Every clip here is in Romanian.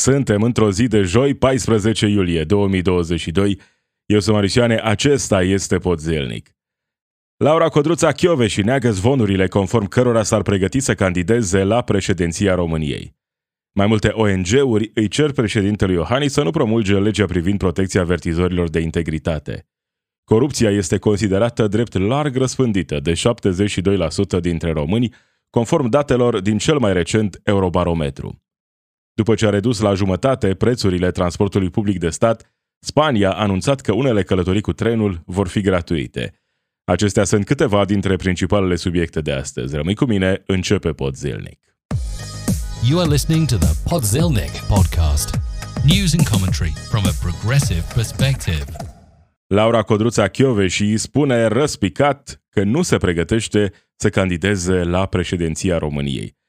Suntem într-o zi de joi, 14 iulie 2022. Eu sunt Marisioane, acesta este Podzelnic. Laura Codruța și neagă zvonurile conform cărora s-ar pregăti să candideze la președinția României. Mai multe ONG-uri îi cer președintelui Iohannis să nu promulge legea privind protecția avertizorilor de integritate. Corupția este considerată drept larg răspândită de 72% dintre români, conform datelor din cel mai recent Eurobarometru. După ce a redus la jumătate prețurile transportului public de stat, Spania a anunțat că unele călătorii cu trenul vor fi gratuite. Acestea sunt câteva dintre principalele subiecte de astăzi. Rămâi cu mine, începe Podzilnic. You are listening to the Podzilnic podcast. News and commentary from a progressive perspective. Laura Codruța și spune răspicat că nu se pregătește să candideze la președinția României.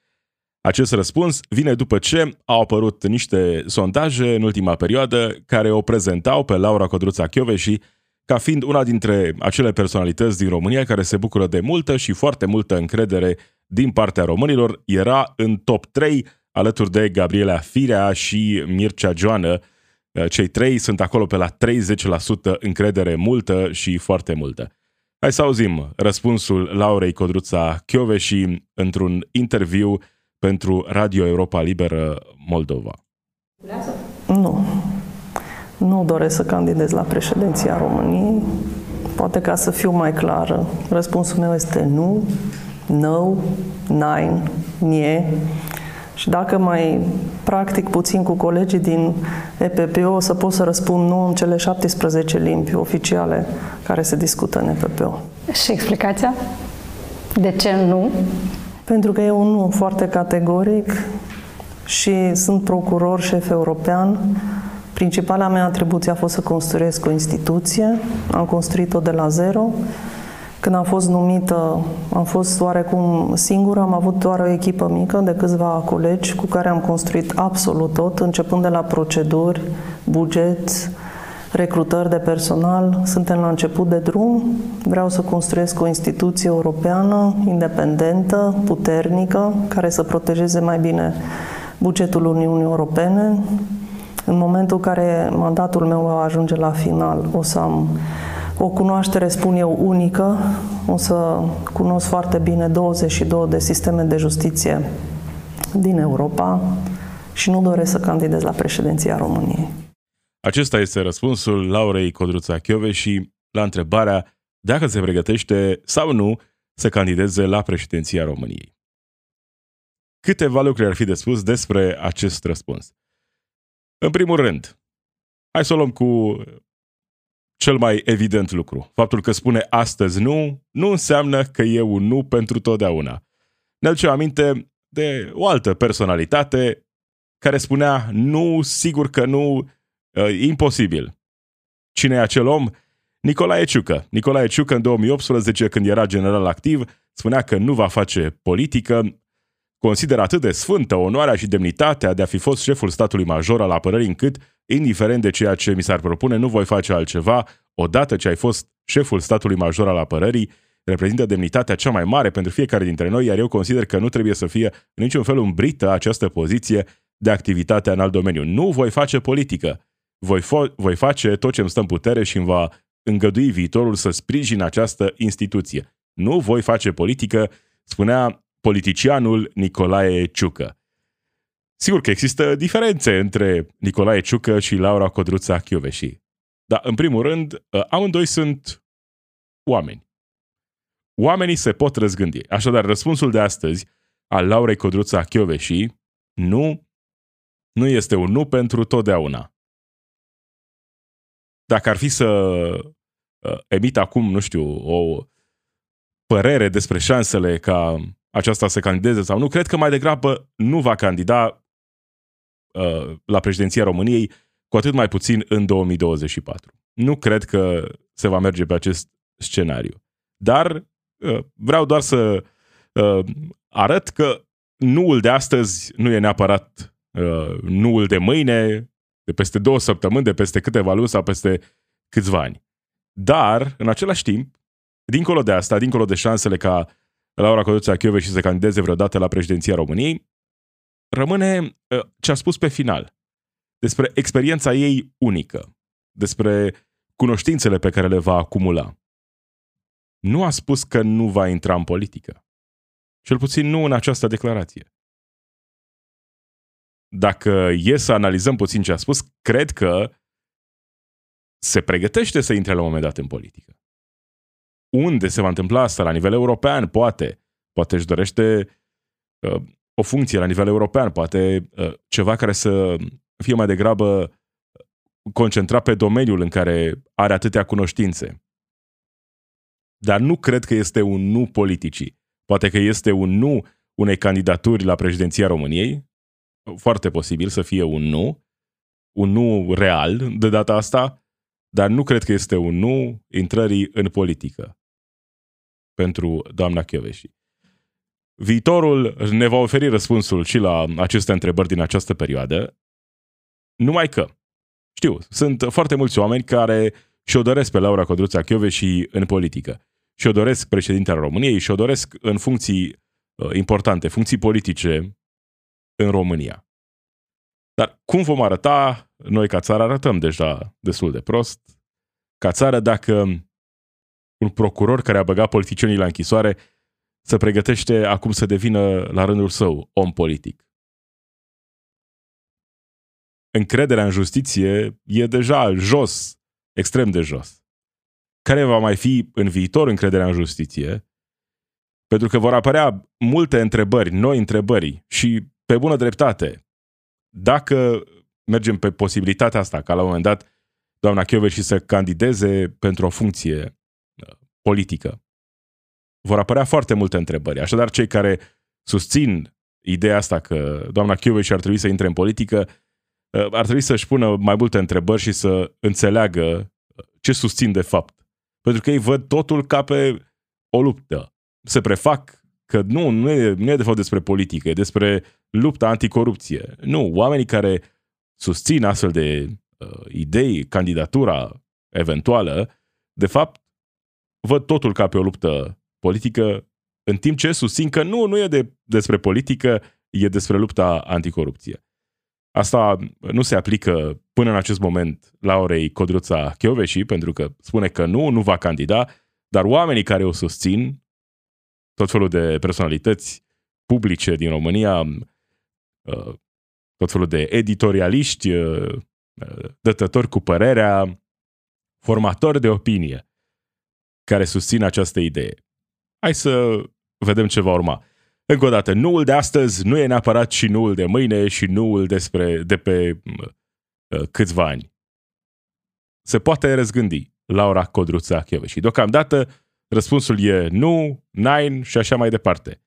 Acest răspuns vine după ce au apărut niște sondaje în ultima perioadă care o prezentau pe Laura Codruța și ca fiind una dintre acele personalități din România care se bucură de multă și foarte multă încredere din partea românilor. Era în top 3 alături de Gabriela Firea și Mircea Joană. Cei trei sunt acolo pe la 30% încredere multă și foarte multă. Hai să auzim răspunsul Laurei Codruța și într-un interviu pentru Radio Europa Liberă Moldova? Nu. Nu doresc să candidez la președinția României. Poate ca să fiu mai clară, răspunsul meu este nu, no, nine, nie. Și dacă mai practic puțin cu colegii din EPPO, o să pot să răspund nu în cele 17 limbi oficiale care se discută în EPPO. Și explicația? De ce nu? Pentru că e un nu foarte categoric și sunt procuror șef european. Principala mea atribuție a fost să construiesc o instituție. Am construit-o de la zero. Când am fost numită, am fost oarecum singură, am avut doar o echipă mică de câțiva colegi cu care am construit absolut tot, începând de la proceduri, buget, recrutări de personal. Suntem la început de drum. Vreau să construiesc o instituție europeană, independentă, puternică, care să protejeze mai bine bugetul Uniunii Europene. În momentul în care mandatul meu va ajunge la final, o să am o cunoaștere, spun eu, unică. O să cunosc foarte bine 22 de sisteme de justiție din Europa și nu doresc să candidez la președinția României. Acesta este răspunsul Laurei Codruța și la întrebarea dacă se pregătește sau nu să candideze la președinția României. Câteva lucruri ar fi de spus despre acest răspuns. În primul rând, hai să o luăm cu cel mai evident lucru. Faptul că spune astăzi nu, nu înseamnă că e un nu pentru totdeauna. Ne aducem aminte de o altă personalitate care spunea nu, sigur că nu, Uh, imposibil. Cine e acel om? Nicolae Ciucă. Nicolae Ciucă în 2018, când era general activ, spunea că nu va face politică, consideră atât de sfântă onoarea și demnitatea de a fi fost șeful statului major al apărării încât, indiferent de ceea ce mi s-ar propune, nu voi face altceva, odată ce ai fost șeful statului major al apărării, reprezintă demnitatea cea mai mare pentru fiecare dintre noi, iar eu consider că nu trebuie să fie în niciun fel umbrită această poziție de activitate în alt domeniu. Nu voi face politică voi, fo- voi face tot ce îmi stă în putere și îmi va îngădui viitorul să sprijin această instituție. Nu voi face politică, spunea politicianul Nicolae Ciucă. Sigur că există diferențe între Nicolae Ciucă și Laura Codruța Chioveși. Dar, în primul rând, ă, amândoi sunt oameni. Oamenii se pot răzgândi. Așadar, răspunsul de astăzi al Laurei Codruța Chioveși nu, nu este un nu pentru totdeauna dacă ar fi să uh, emit acum, nu știu, o părere despre șansele ca aceasta să candideze sau nu, cred că mai degrabă nu va candida uh, la președinția României, cu atât mai puțin în 2024. Nu cred că se va merge pe acest scenariu. Dar uh, vreau doar să uh, arăt că nuul de astăzi nu e neapărat uh, nuul de mâine, de peste două săptămâni, de peste câteva luni sau peste câțiva ani. Dar, în același timp, dincolo de asta, dincolo de șansele ca Laura Codruța și să candideze vreodată la președinția României, rămâne ă, ce a spus pe final. despre experiența ei unică, despre cunoștințele pe care le va acumula. Nu a spus că nu va intra în politică. Cel puțin nu în această declarație. Dacă e să analizăm puțin ce a spus, cred că se pregătește să intre la un moment dat în politică. Unde se va întâmpla asta? La nivel european? Poate. Poate își dorește uh, o funcție la nivel european, poate uh, ceva care să fie mai degrabă concentrat pe domeniul în care are atâtea cunoștințe. Dar nu cred că este un nu politicii. Poate că este un nu unei candidaturi la președinția României. Foarte posibil să fie un nu. Un nu real de data asta, dar nu cred că este un nu intrării în politică pentru doamna Chioveși. Viitorul ne va oferi răspunsul și la aceste întrebări din această perioadă, numai că, știu, sunt foarte mulți oameni care și-o doresc pe Laura Codruța și în politică. Și-o doresc președintele României și-o doresc în funcții uh, importante, funcții politice în România. Dar cum vom arăta, noi ca țară arătăm deja destul de prost, ca țară dacă un procuror care a băgat politicienii la închisoare se pregătește acum să devină la rândul său om politic. Încrederea în justiție e deja jos, extrem de jos. Care va mai fi în viitor încrederea în justiție? Pentru că vor apărea multe întrebări, noi întrebări și pe bună dreptate. Dacă mergem pe posibilitatea asta, ca la un moment dat doamna și să candideze pentru o funcție uh, politică, vor apărea foarte multe întrebări. Așadar, cei care susțin ideea asta că doamna și ar trebui să intre în politică, uh, ar trebui să-și pună mai multe întrebări și să înțeleagă uh, ce susțin de fapt. Pentru că ei văd totul ca pe o luptă. Se prefac că nu, nu e, nu e de fapt despre politică, e despre lupta anticorupție. Nu, oamenii care susțin astfel de uh, idei, candidatura eventuală, de fapt, văd totul ca pe o luptă politică, în timp ce susțin că nu, nu e de, despre politică, e despre lupta anticorupție. Asta nu se aplică până în acest moment Laurei Codruța Chioveși, pentru că spune că nu, nu va candida, dar oamenii care o susțin, tot felul de personalități publice din România, uh, tot felul de editorialiști, uh, dătători cu părerea, formatori de opinie care susțin această idee. Hai să vedem ce va urma. Încă o dată, nuul de astăzi nu e neapărat și nuul de mâine și nuul despre, de pe uh, câțiva ani. Se poate răzgândi Laura Codruța Și Deocamdată răspunsul e nu, nine și așa mai departe.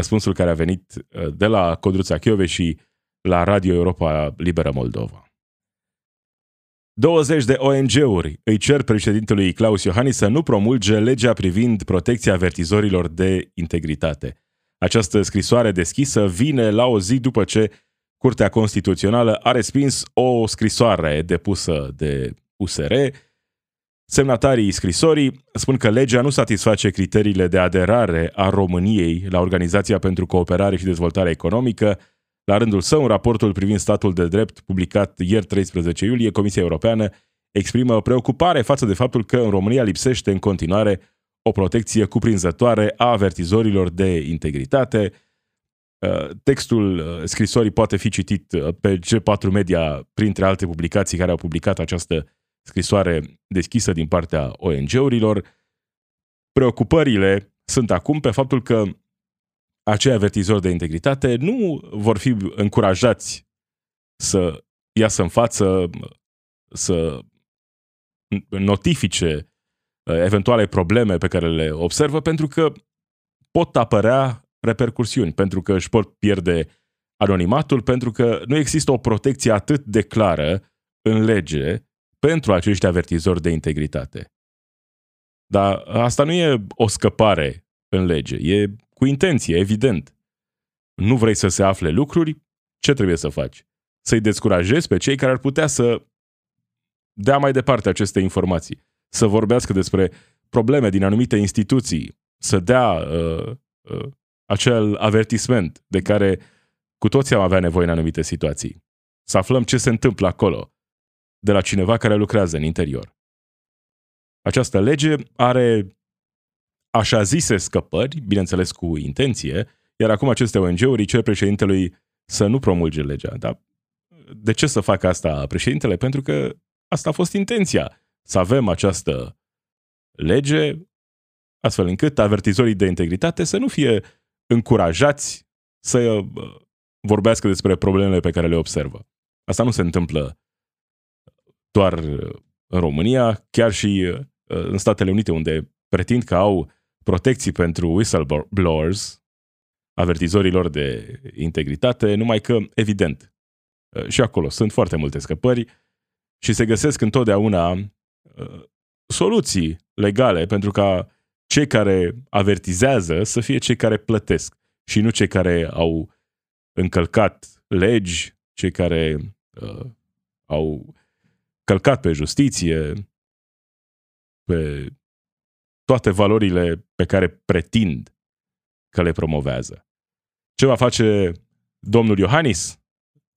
Răspunsul care a venit uh, de la Codruța și la Radio Europa Liberă Moldova. 20 de ONG-uri îi cer președintelui Claus Iohannis să nu promulge legea privind protecția avertizorilor de integritate. Această scrisoare deschisă vine la o zi după ce Curtea Constituțională a respins o scrisoare depusă de USR. Semnatarii scrisorii spun că legea nu satisface criteriile de aderare a României la Organizația pentru Cooperare și Dezvoltare Economică, la rândul său, în raportul privind statul de drept, publicat ieri 13 iulie, Comisia Europeană exprimă preocupare față de faptul că în România lipsește în continuare o protecție cuprinzătoare a avertizorilor de integritate. Uh, textul uh, scrisorii poate fi citit uh, pe G4 Media, printre alte publicații care au publicat această scrisoare deschisă din partea ONG-urilor. Preocupările sunt acum pe faptul că acei avertizori de integritate nu vor fi încurajați să iasă în față, să notifice uh, eventuale probleme pe care le observă, pentru că pot apărea repercursiuni, pentru că își pot pierde anonimatul, pentru că nu există o protecție atât de clară în lege pentru acești avertizori de integritate. Dar asta nu e o scăpare în lege, e cu intenție, evident. Nu vrei să se afle lucruri? Ce trebuie să faci? Să-i descurajezi pe cei care ar putea să dea mai departe aceste informații, să vorbească despre probleme din anumite instituții, să dea uh, uh, acel avertisment de care cu toții am avea nevoie în anumite situații. să aflăm ce se întâmplă acolo de la cineva care lucrează în interior. Această lege are așa zise scăpări, bineînțeles cu intenție, iar acum aceste ONG-uri cer președintelui să nu promulge legea. Dar de ce să facă asta președintele? Pentru că asta a fost intenția, să avem această lege astfel încât avertizorii de integritate să nu fie încurajați să uh, vorbească despre problemele pe care le observă. Asta nu se întâmplă doar în România, chiar și uh, în Statele Unite, unde pretind că au protecții pentru whistleblowers, avertizorilor de integritate, numai că, evident, uh, și acolo sunt foarte multe scăpări și se găsesc întotdeauna uh, soluții legale pentru ca cei care avertizează să fie cei care plătesc și nu cei care au încălcat legi, cei care uh, au călcat pe justiție, pe toate valorile pe care pretind că le promovează. Ce va face domnul Iohannis?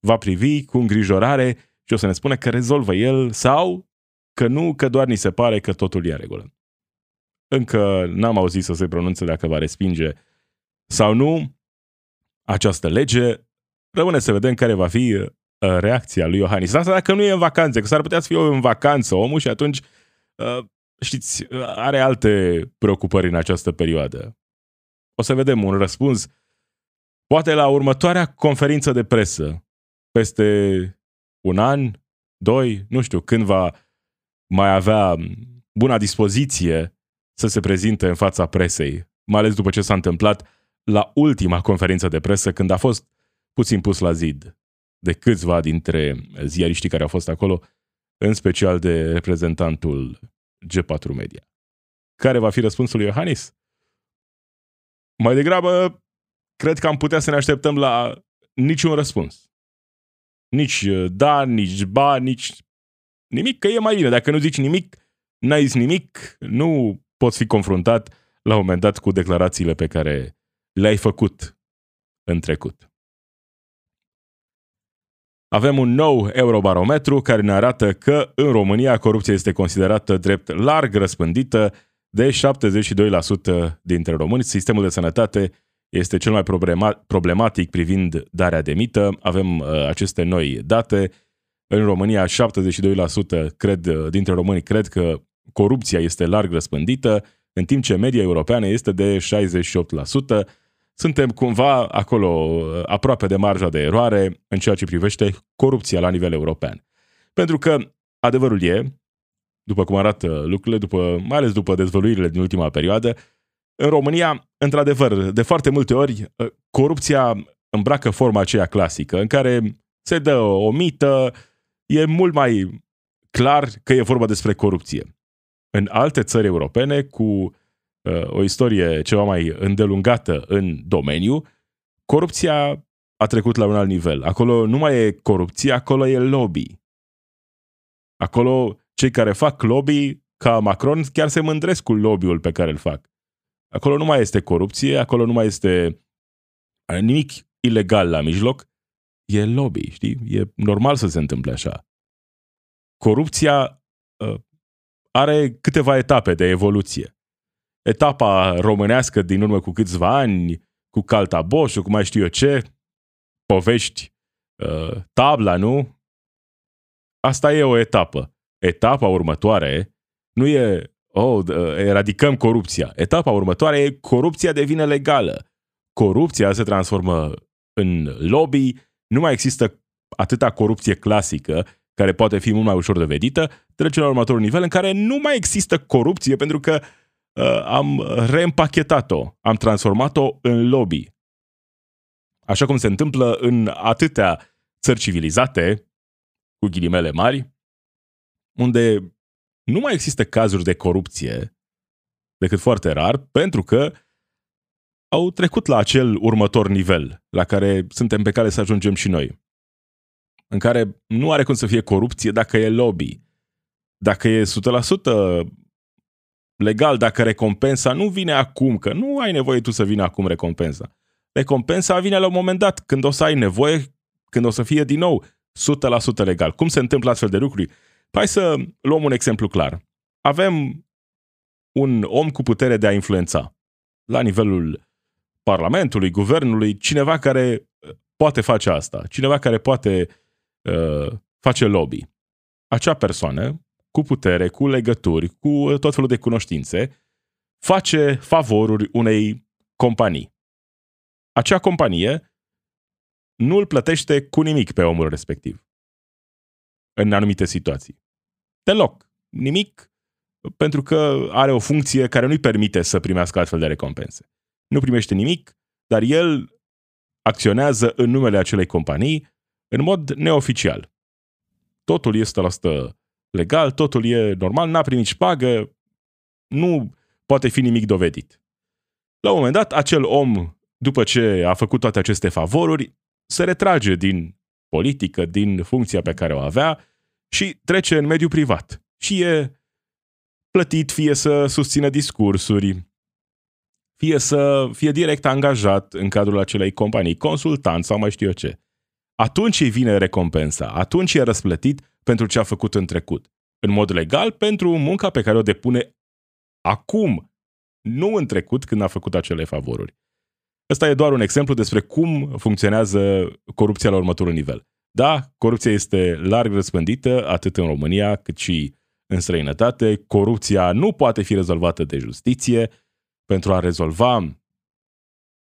Va privi cu îngrijorare și o să ne spune că rezolvă el sau că nu, că doar ni se pare că totul e în regulă. Încă n-am auzit să se pronunțe dacă va respinge sau nu această lege. Rămâne să vedem care va fi uh, reacția lui Iohannis. Asta dacă nu e în vacanțe, că s-ar putea să fie în vacanță omul și atunci, uh, știți, are alte preocupări în această perioadă. O să vedem un răspuns, poate la următoarea conferință de presă, peste un an, doi, nu știu, când va mai avea buna dispoziție să se prezinte în fața presei, mai ales după ce s-a întâmplat la ultima conferință de presă, când a fost puțin pus la zid de câțiva dintre ziariștii care au fost acolo, în special de reprezentantul G4 Media. Care va fi răspunsul lui Iohannis? Mai degrabă, cred că am putea să ne așteptăm la niciun răspuns. Nici da, nici ba, nici nimic, că e mai bine. Dacă nu zici nimic, n-ai zis nimic, nu poți fi confruntat la un moment dat cu declarațiile pe care le-ai făcut în trecut. Avem un nou eurobarometru care ne arată că în România corupția este considerată drept larg răspândită de 72% dintre români. Sistemul de sănătate este cel mai problematic privind darea de mită. Avem uh, aceste noi date. În România, 72% cred, uh, dintre români cred că corupția este larg răspândită, în timp ce media europeană este de 68%. Suntem cumva acolo, uh, aproape de marja de eroare în ceea ce privește corupția la nivel european. Pentru că adevărul e, după cum arată lucrurile, după, mai ales după dezvăluirile din ultima perioadă, în România, într-adevăr, de foarte multe ori, uh, corupția îmbracă forma aceea clasică, în care se dă o mită, e mult mai clar că e vorba despre corupție. În alte țări europene, cu uh, o istorie ceva mai îndelungată în domeniu, corupția a trecut la un alt nivel. Acolo nu mai e corupție, acolo e lobby. Acolo cei care fac lobby, ca Macron, chiar se mândresc cu lobby-ul pe care îl fac. Acolo nu mai este corupție, acolo nu mai este nimic ilegal la mijloc, e lobby, știi? E normal să se întâmple așa. Corupția uh, are câteva etape de evoluție. Etapa românească din urmă cu câțiva ani, cu Calta Boșu, cu mai știu eu ce, povești, uh, tabla, nu? Asta e o etapă. Etapa următoare nu e, oh, eradicăm corupția. Etapa următoare e corupția devine legală. Corupția se transformă în lobby, nu mai există atâta corupție clasică, care poate fi mult mai ușor de vedită, trece la următorul nivel în care nu mai există corupție pentru că uh, am reîmpachetat-o, am transformat-o în lobby. Așa cum se întâmplă în atâtea țări civilizate, cu ghilimele mari, unde nu mai există cazuri de corupție, decât foarte rar, pentru că au trecut la acel următor nivel, la care suntem pe cale să ajungem și noi. În care nu are cum să fie corupție dacă e lobby. Dacă e 100% legal, dacă recompensa nu vine acum, că nu ai nevoie tu să vină acum recompensa. Recompensa vine la un moment dat, când o să ai nevoie, când o să fie din nou 100% legal. Cum se întâmplă astfel de lucruri? Hai să luăm un exemplu clar. Avem un om cu putere de a influența la nivelul Parlamentului, Guvernului, cineva care uh, poate face asta, cineva care poate uh, face lobby. Acea persoană, cu putere, cu legături, cu tot felul de cunoștințe, face favoruri unei companii. Acea companie nu îl plătește cu nimic pe omul respectiv. În anumite situații. Deloc. Nimic pentru că are o funcție care nu-i permite să primească astfel de recompense. Nu primește nimic, dar el acționează în numele acelei companii în mod neoficial. Totul este la asta legal, totul e normal, n-a primit șpagă, nu poate fi nimic dovedit. La un moment dat, acel om, după ce a făcut toate aceste favoruri, se retrage din politică, din funcția pe care o avea și trece în mediul privat. Și e plătit fie să susțină discursuri, fie să fie direct angajat în cadrul acelei companii, consultant sau mai știu eu ce. Atunci îi vine recompensa, atunci e răsplătit pentru ce a făcut în trecut. În mod legal, pentru munca pe care o depune acum, nu în trecut când a făcut acele favoruri. Ăsta e doar un exemplu despre cum funcționează corupția la următorul nivel. Da, corupția este larg răspândită, atât în România cât și în străinătate. Corupția nu poate fi rezolvată de justiție. Pentru a rezolva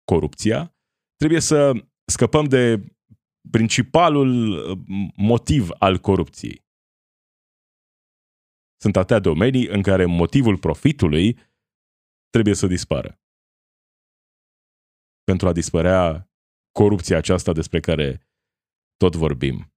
corupția, trebuie să scăpăm de principalul uh, motiv al corupției. Sunt atâtea domenii în care motivul profitului trebuie să dispară. Pentru a dispărea corupția aceasta despre care tot vorbim.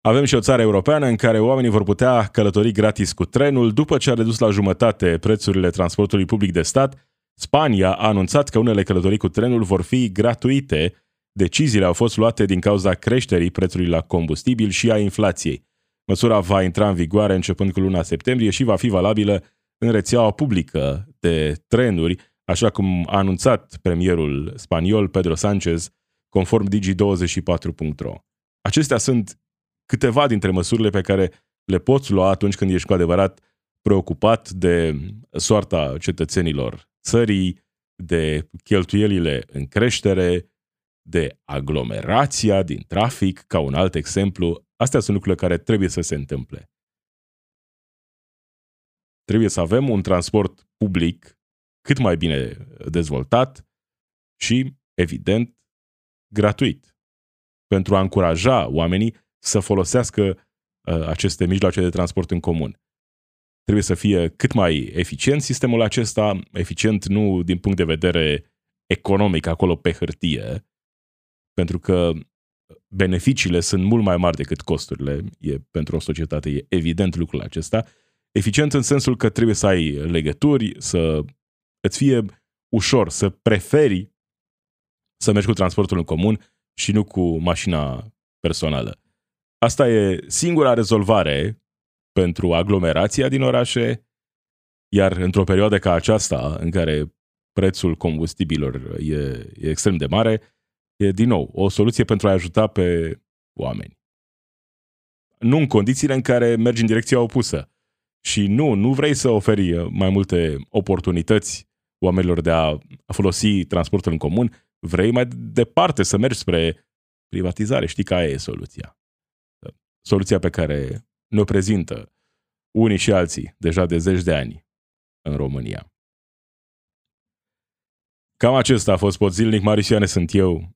Avem și o țară europeană în care oamenii vor putea călători gratis cu trenul după ce a redus la jumătate prețurile transportului public de stat. Spania a anunțat că unele călătorii cu trenul vor fi gratuite. Deciziile au fost luate din cauza creșterii prețului la combustibil și a inflației. Măsura va intra în vigoare începând cu luna septembrie și va fi valabilă în rețeaua publică de trenuri, așa cum a anunțat premierul spaniol Pedro Sánchez, conform Digi24.ro. Acestea sunt câteva dintre măsurile pe care le poți lua atunci când ești cu adevărat preocupat de soarta cetățenilor țării, de cheltuielile în creștere, de aglomerația din trafic, ca un alt exemplu. Astea sunt lucrurile care trebuie să se întâmple. Trebuie să avem un transport public cât mai bine dezvoltat și, evident, gratuit. Pentru a încuraja oamenii să folosească uh, aceste mijloace de transport în comun. Trebuie să fie cât mai eficient sistemul acesta, eficient nu din punct de vedere economic acolo pe hârtie, pentru că beneficiile sunt mult mai mari decât costurile. E, pentru o societate e evident lucrul acesta. Eficient în sensul că trebuie să ai legături, să îți fie ușor, să preferi să mergi cu transportul în comun și nu cu mașina personală. Asta e singura rezolvare pentru aglomerația din orașe, iar într-o perioadă ca aceasta, în care prețul combustibilor e, e extrem de mare, e din nou o soluție pentru a ajuta pe oameni. Nu în condițiile în care mergi în direcția opusă. Și nu, nu vrei să oferi mai multe oportunități oamenilor de a folosi transportul în comun, vrei mai departe să mergi spre privatizare. Știi că aia e soluția soluția pe care ne-o prezintă unii și alții deja de zeci de ani în România. Cam acesta a fost pot zilnic. Marisioane sunt eu.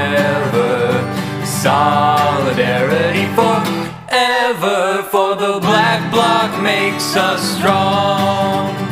solidarity forever, for the black bloc makes us strong.